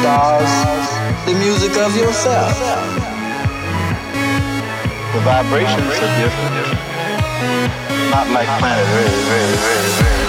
stars, the music of yourself. The vibrations are different, not like planet Earth.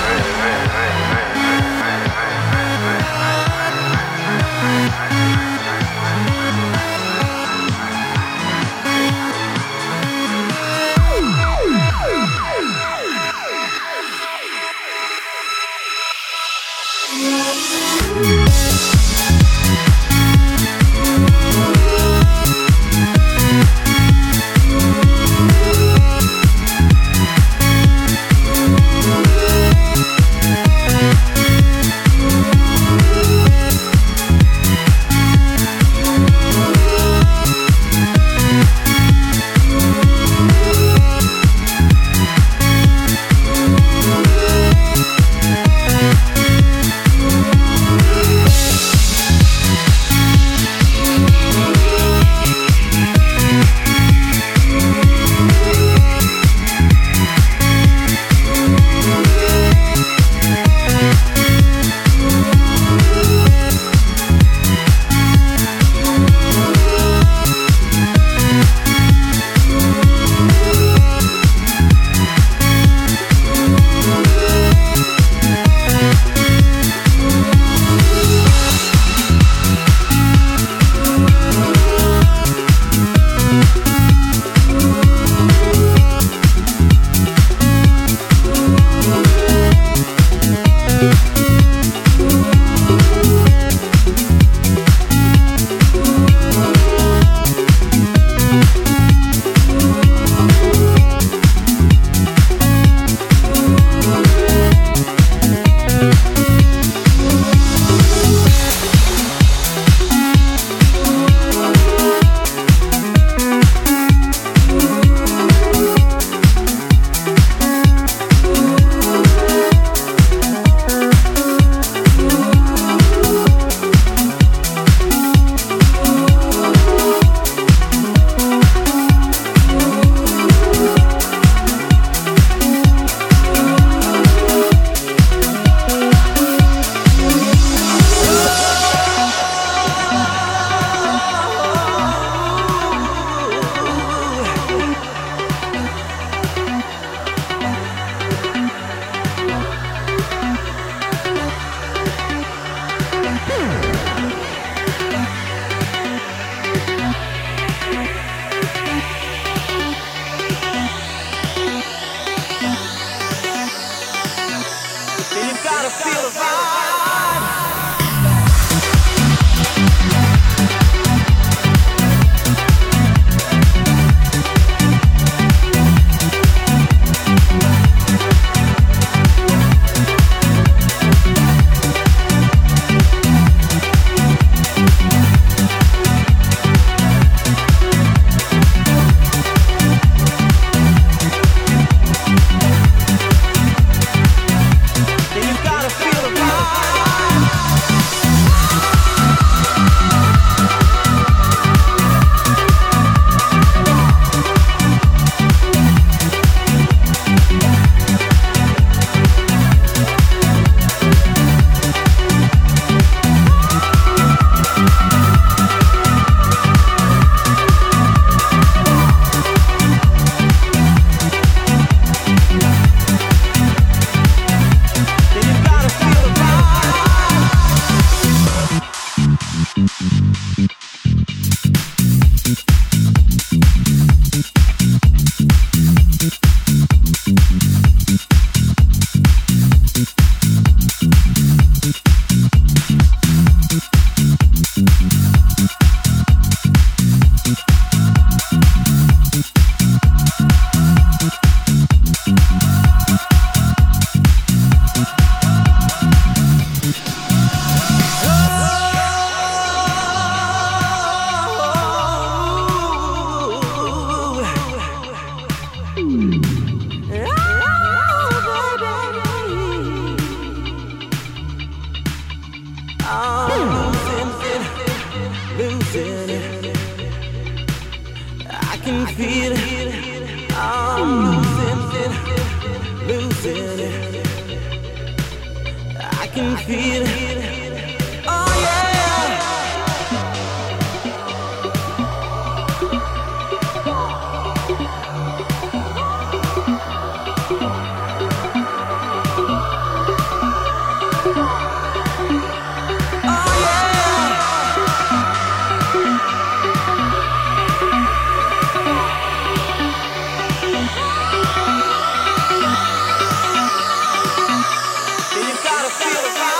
Might be a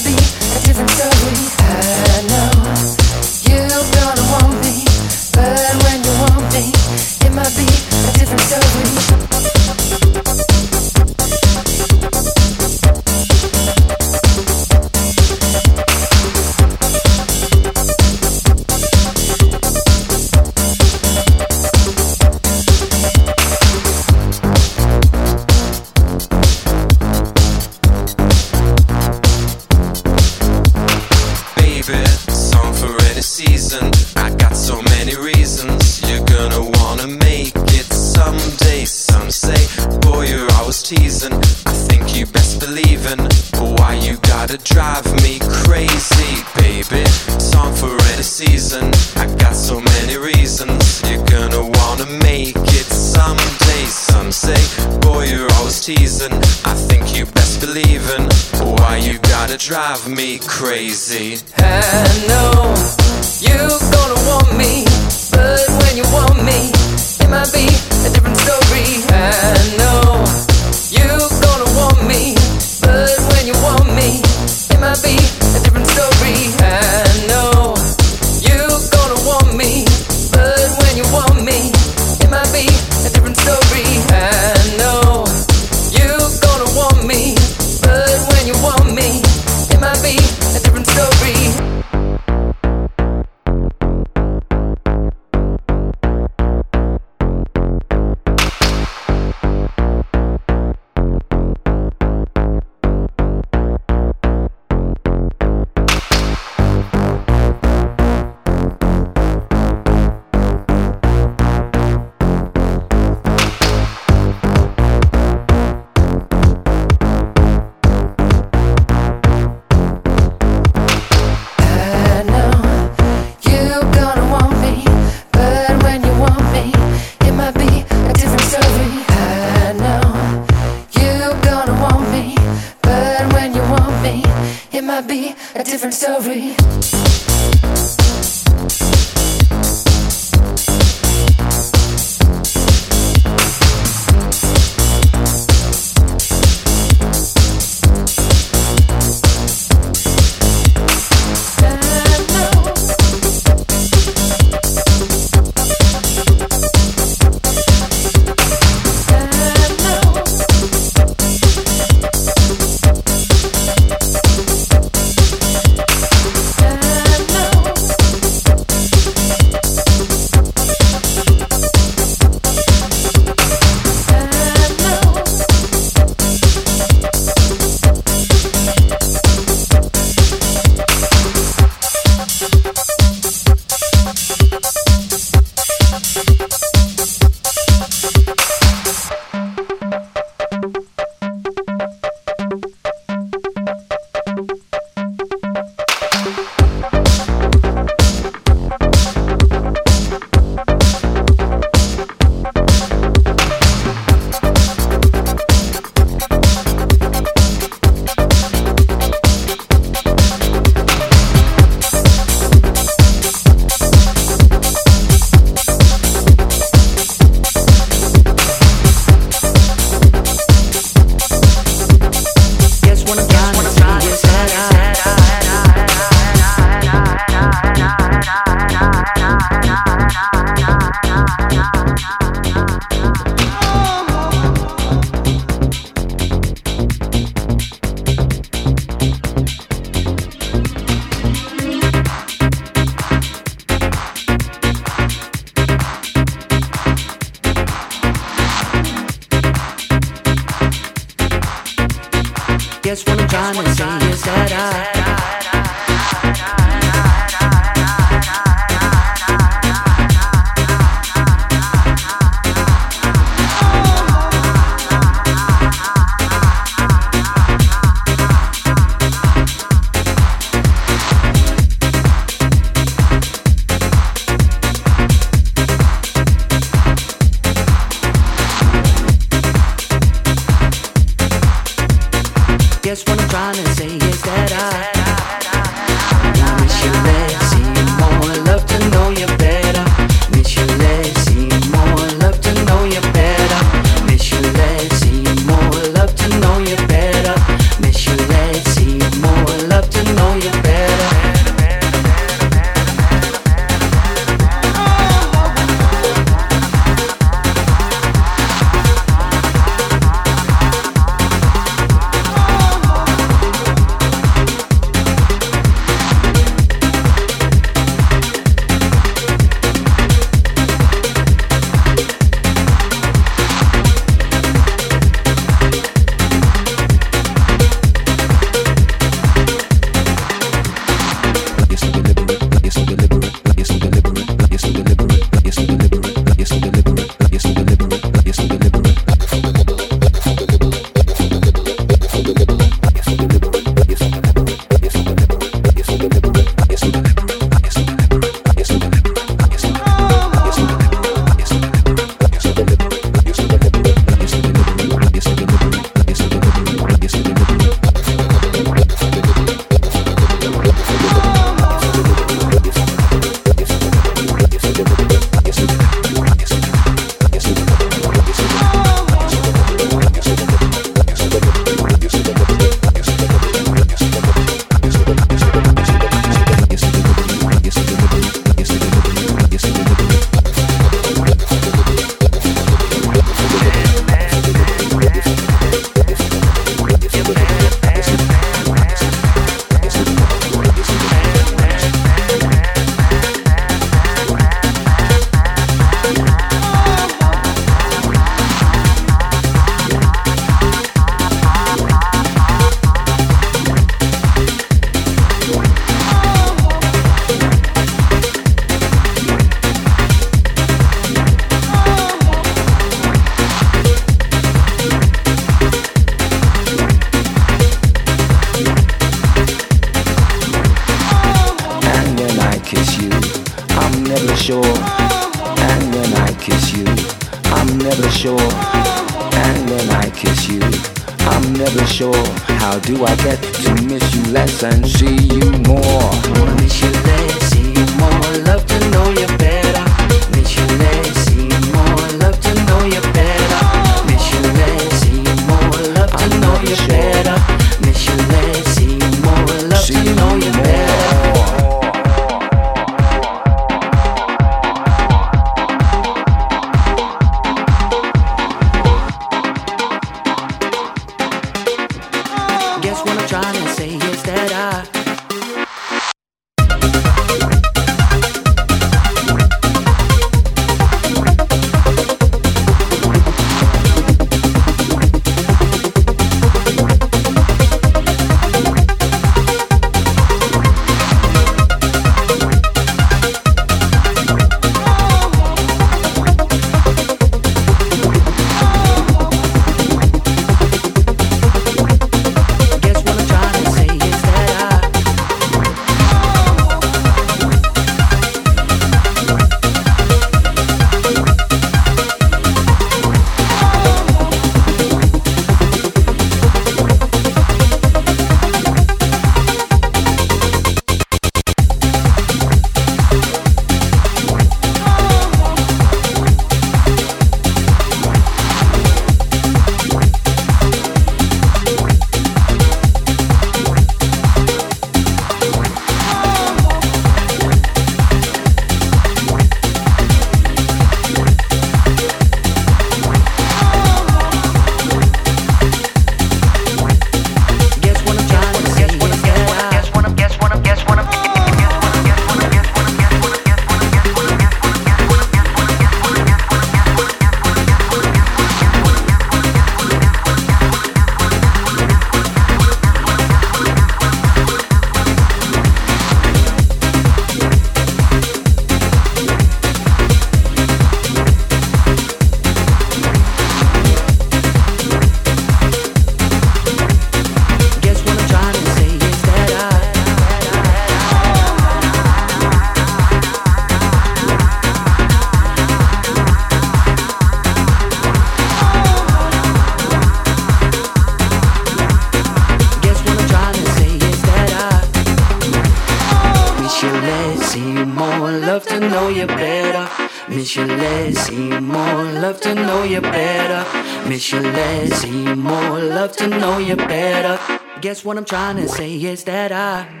what I'm trying to say is that I